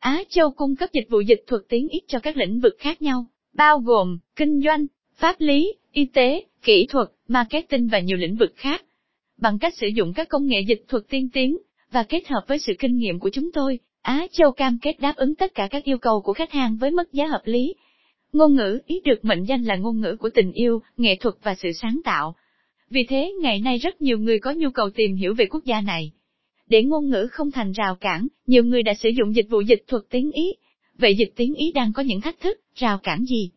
Á Châu cung cấp dịch vụ dịch thuật tiếng Ít cho các lĩnh vực khác nhau, bao gồm kinh doanh, pháp lý, y tế, kỹ thuật, marketing và nhiều lĩnh vực khác. Bằng cách sử dụng các công nghệ dịch thuật tiên tiến và kết hợp với sự kinh nghiệm của chúng tôi, Á Châu cam kết đáp ứng tất cả các yêu cầu của khách hàng với mức giá hợp lý. Ngôn ngữ Ý được mệnh danh là ngôn ngữ của tình yêu, nghệ thuật và sự sáng tạo. Vì thế, ngày nay rất nhiều người có nhu cầu tìm hiểu về quốc gia này. Để ngôn ngữ không thành rào cản, nhiều người đã sử dụng dịch vụ dịch thuật tiếng Ý. Vậy dịch tiếng Ý đang có những thách thức, rào cản gì?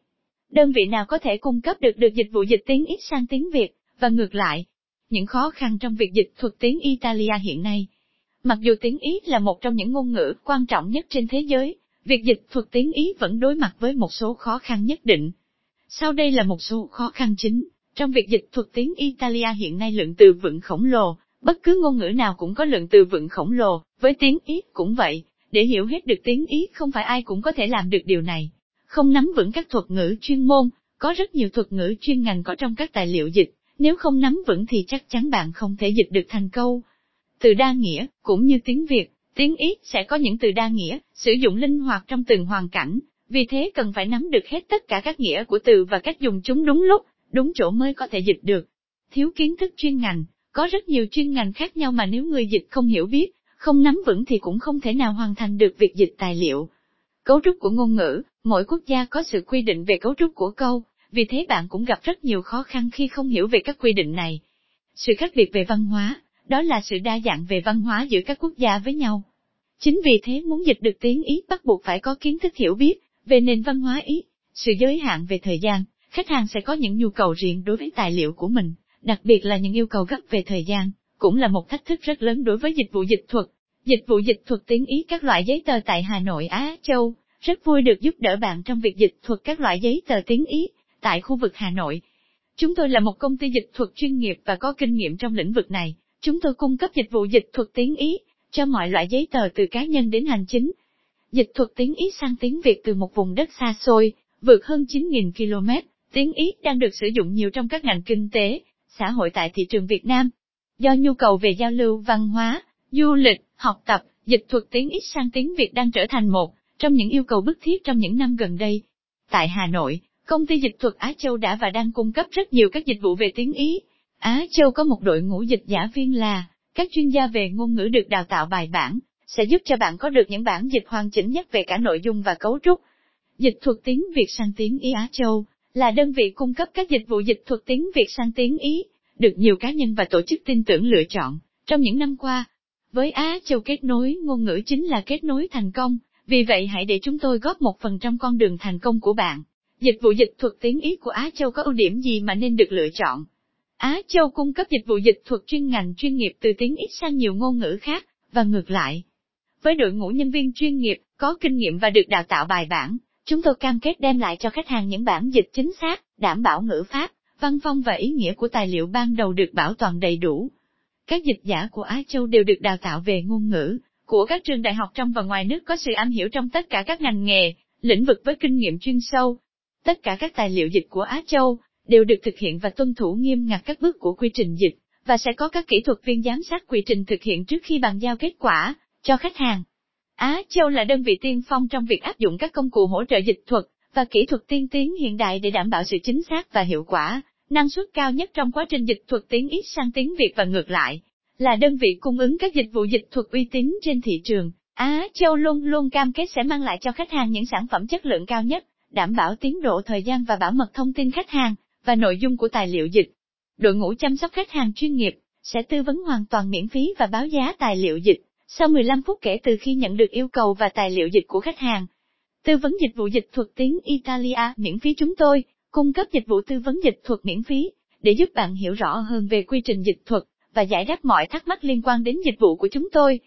Đơn vị nào có thể cung cấp được được dịch vụ dịch tiếng Ý sang tiếng Việt, và ngược lại? Những khó khăn trong việc dịch thuật tiếng Italia hiện nay. Mặc dù tiếng Ý là một trong những ngôn ngữ quan trọng nhất trên thế giới, việc dịch thuật tiếng Ý vẫn đối mặt với một số khó khăn nhất định. Sau đây là một số khó khăn chính. Trong việc dịch thuật tiếng Italia hiện nay lượng từ vựng khổng lồ, bất cứ ngôn ngữ nào cũng có lượng từ vựng khổng lồ, với tiếng Ý cũng vậy. Để hiểu hết được tiếng Ý không phải ai cũng có thể làm được điều này. Không nắm vững các thuật ngữ chuyên môn, có rất nhiều thuật ngữ chuyên ngành có trong các tài liệu dịch, nếu không nắm vững thì chắc chắn bạn không thể dịch được thành câu. Từ đa nghĩa, cũng như tiếng Việt, tiếng Ý sẽ có những từ đa nghĩa, sử dụng linh hoạt trong từng hoàn cảnh, vì thế cần phải nắm được hết tất cả các nghĩa của từ và cách dùng chúng đúng lúc, đúng chỗ mới có thể dịch được. Thiếu kiến thức chuyên ngành, có rất nhiều chuyên ngành khác nhau mà nếu người dịch không hiểu biết, không nắm vững thì cũng không thể nào hoàn thành được việc dịch tài liệu. Cấu trúc của ngôn ngữ, mỗi quốc gia có sự quy định về cấu trúc của câu, vì thế bạn cũng gặp rất nhiều khó khăn khi không hiểu về các quy định này. Sự khác biệt về văn hóa, đó là sự đa dạng về văn hóa giữa các quốc gia với nhau. Chính vì thế muốn dịch được tiếng Ý bắt buộc phải có kiến thức hiểu biết về nền văn hóa Ý, sự giới hạn về thời gian, khách hàng sẽ có những nhu cầu riêng đối với tài liệu của mình, đặc biệt là những yêu cầu gấp về thời gian, cũng là một thách thức rất lớn đối với dịch vụ dịch thuật. Dịch vụ dịch thuật tiếng Ý các loại giấy tờ tại Hà Nội Á Châu, rất vui được giúp đỡ bạn trong việc dịch thuật các loại giấy tờ tiếng Ý, tại khu vực Hà Nội. Chúng tôi là một công ty dịch thuật chuyên nghiệp và có kinh nghiệm trong lĩnh vực này. Chúng tôi cung cấp dịch vụ dịch thuật tiếng Ý, cho mọi loại giấy tờ từ cá nhân đến hành chính. Dịch thuật tiếng Ý sang tiếng Việt từ một vùng đất xa xôi, vượt hơn 9.000 km, tiếng Ý đang được sử dụng nhiều trong các ngành kinh tế, xã hội tại thị trường Việt Nam. Do nhu cầu về giao lưu văn hóa, du lịch, học tập, dịch thuật tiếng Ý sang tiếng Việt đang trở thành một trong những yêu cầu bức thiết trong những năm gần đây. Tại Hà Nội, công ty dịch thuật Á Châu đã và đang cung cấp rất nhiều các dịch vụ về tiếng Ý. Á Châu có một đội ngũ dịch giả viên là các chuyên gia về ngôn ngữ được đào tạo bài bản, sẽ giúp cho bạn có được những bản dịch hoàn chỉnh nhất về cả nội dung và cấu trúc. Dịch thuật tiếng Việt sang tiếng Ý Á Châu là đơn vị cung cấp các dịch vụ dịch thuật tiếng Việt sang tiếng Ý, được nhiều cá nhân và tổ chức tin tưởng lựa chọn trong những năm qua. Với Á Châu kết nối ngôn ngữ chính là kết nối thành công, vì vậy hãy để chúng tôi góp một phần trong con đường thành công của bạn. Dịch vụ dịch thuật tiếng Ý của Á Châu có ưu điểm gì mà nên được lựa chọn? Á Châu cung cấp dịch vụ dịch thuật chuyên ngành chuyên nghiệp từ tiếng Ý sang nhiều ngôn ngữ khác, và ngược lại. Với đội ngũ nhân viên chuyên nghiệp, có kinh nghiệm và được đào tạo bài bản, chúng tôi cam kết đem lại cho khách hàng những bản dịch chính xác, đảm bảo ngữ pháp, văn phong và ý nghĩa của tài liệu ban đầu được bảo toàn đầy đủ. Các dịch giả của Á Châu đều được đào tạo về ngôn ngữ, của các trường đại học trong và ngoài nước có sự am hiểu trong tất cả các ngành nghề, lĩnh vực với kinh nghiệm chuyên sâu. Tất cả các tài liệu dịch của Á Châu đều được thực hiện và tuân thủ nghiêm ngặt các bước của quy trình dịch, và sẽ có các kỹ thuật viên giám sát quy trình thực hiện trước khi bàn giao kết quả cho khách hàng. Á Châu là đơn vị tiên phong trong việc áp dụng các công cụ hỗ trợ dịch thuật và kỹ thuật tiên tiến hiện đại để đảm bảo sự chính xác và hiệu quả, năng suất cao nhất trong quá trình dịch thuật tiếng ít sang tiếng Việt và ngược lại. Là đơn vị cung ứng các dịch vụ dịch thuật uy tín trên thị trường, Á Châu luôn luôn cam kết sẽ mang lại cho khách hàng những sản phẩm chất lượng cao nhất, đảm bảo tiến độ thời gian và bảo mật thông tin khách hàng và nội dung của tài liệu dịch. Đội ngũ chăm sóc khách hàng chuyên nghiệp sẽ tư vấn hoàn toàn miễn phí và báo giá tài liệu dịch sau 15 phút kể từ khi nhận được yêu cầu và tài liệu dịch của khách hàng. Tư vấn dịch vụ dịch thuật tiếng Italia miễn phí chúng tôi cung cấp dịch vụ tư vấn dịch thuật miễn phí để giúp bạn hiểu rõ hơn về quy trình dịch thuật và giải đáp mọi thắc mắc liên quan đến dịch vụ của chúng tôi.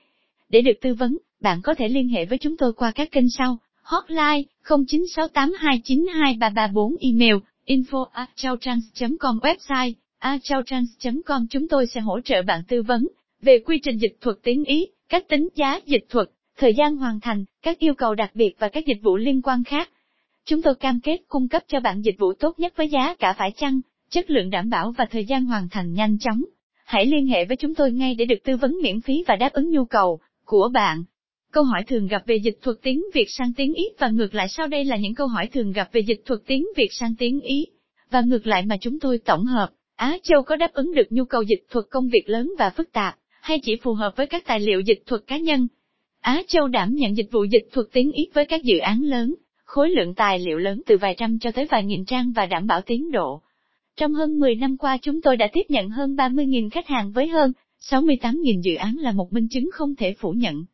Để được tư vấn, bạn có thể liên hệ với chúng tôi qua các kênh sau: hotline 0968292334 email info com website achaotrans.com chúng tôi sẽ hỗ trợ bạn tư vấn về quy trình dịch thuật tiếng Ý, cách tính giá dịch thuật, thời gian hoàn thành, các yêu cầu đặc biệt và các dịch vụ liên quan khác. Chúng tôi cam kết cung cấp cho bạn dịch vụ tốt nhất với giá cả phải chăng, chất lượng đảm bảo và thời gian hoàn thành nhanh chóng. Hãy liên hệ với chúng tôi ngay để được tư vấn miễn phí và đáp ứng nhu cầu của bạn. Câu hỏi thường gặp về dịch thuật tiếng Việt sang tiếng Ý và ngược lại sau đây là những câu hỏi thường gặp về dịch thuật tiếng Việt sang tiếng Ý. Và ngược lại mà chúng tôi tổng hợp, Á Châu có đáp ứng được nhu cầu dịch thuật công việc lớn và phức tạp, hay chỉ phù hợp với các tài liệu dịch thuật cá nhân? Á Châu đảm nhận dịch vụ dịch thuật tiếng Ý với các dự án lớn, khối lượng tài liệu lớn từ vài trăm cho tới vài nghìn trang và đảm bảo tiến độ. Trong hơn 10 năm qua chúng tôi đã tiếp nhận hơn 30.000 khách hàng với hơn 68.000 dự án là một minh chứng không thể phủ nhận.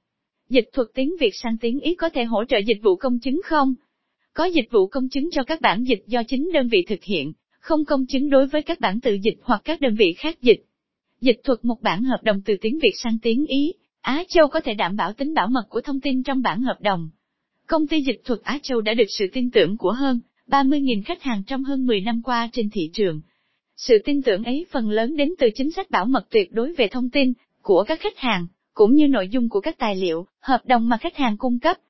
Dịch thuật tiếng Việt sang tiếng Ý có thể hỗ trợ dịch vụ công chứng không? Có dịch vụ công chứng cho các bản dịch do chính đơn vị thực hiện, không công chứng đối với các bản tự dịch hoặc các đơn vị khác dịch. Dịch thuật một bản hợp đồng từ tiếng Việt sang tiếng Ý, Á Châu có thể đảm bảo tính bảo mật của thông tin trong bản hợp đồng. Công ty dịch thuật Á Châu đã được sự tin tưởng của hơn 30.000 khách hàng trong hơn 10 năm qua trên thị trường. Sự tin tưởng ấy phần lớn đến từ chính sách bảo mật tuyệt đối về thông tin của các khách hàng, cũng như nội dung của các tài liệu, hợp đồng mà khách hàng cung cấp,